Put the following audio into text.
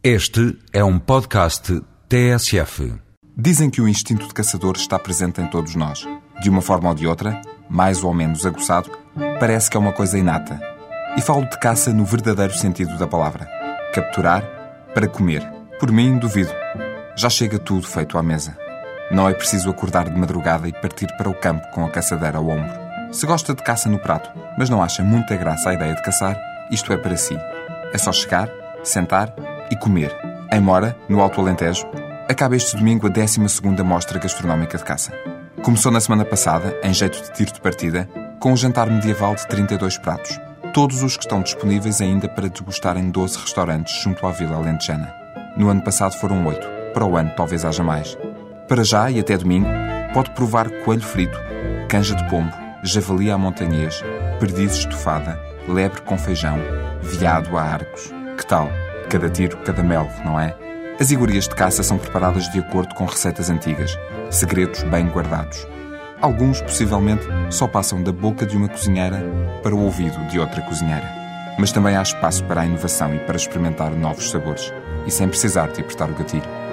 Este é um podcast TSF. Dizem que o instinto de caçador está presente em todos nós. De uma forma ou de outra, mais ou menos aguçado, parece que é uma coisa inata. E falo de caça no verdadeiro sentido da palavra. Capturar para comer. Por mim, duvido. Já chega tudo feito à mesa. Não é preciso acordar de madrugada e partir para o campo com a caçadeira ao ombro. Se gosta de caça no prato, mas não acha muita graça a ideia de caçar, isto é para si. É só chegar, sentar e comer. Em Mora, no Alto Alentejo, acaba este domingo a 12 Mostra Gastronómica de Caça. Começou na semana passada, em jeito de tiro de partida, com um jantar medieval de 32 pratos. Todos os que estão disponíveis ainda para degustar em 12 restaurantes junto à Vila Alentejana. No ano passado foram 8. Para o ano talvez haja mais. Para já e até domingo, pode provar coelho frito, canja de pombo, javali à montanhês, perdiz estufada, lebre com feijão, viado a arcos. Que tal? Cada tiro, cada mel, não é? As iguarias de caça são preparadas de acordo com receitas antigas, segredos bem guardados. Alguns, possivelmente, só passam da boca de uma cozinheira para o ouvido de outra cozinheira. Mas também há espaço para a inovação e para experimentar novos sabores, e sem precisar de apertar o gatilho.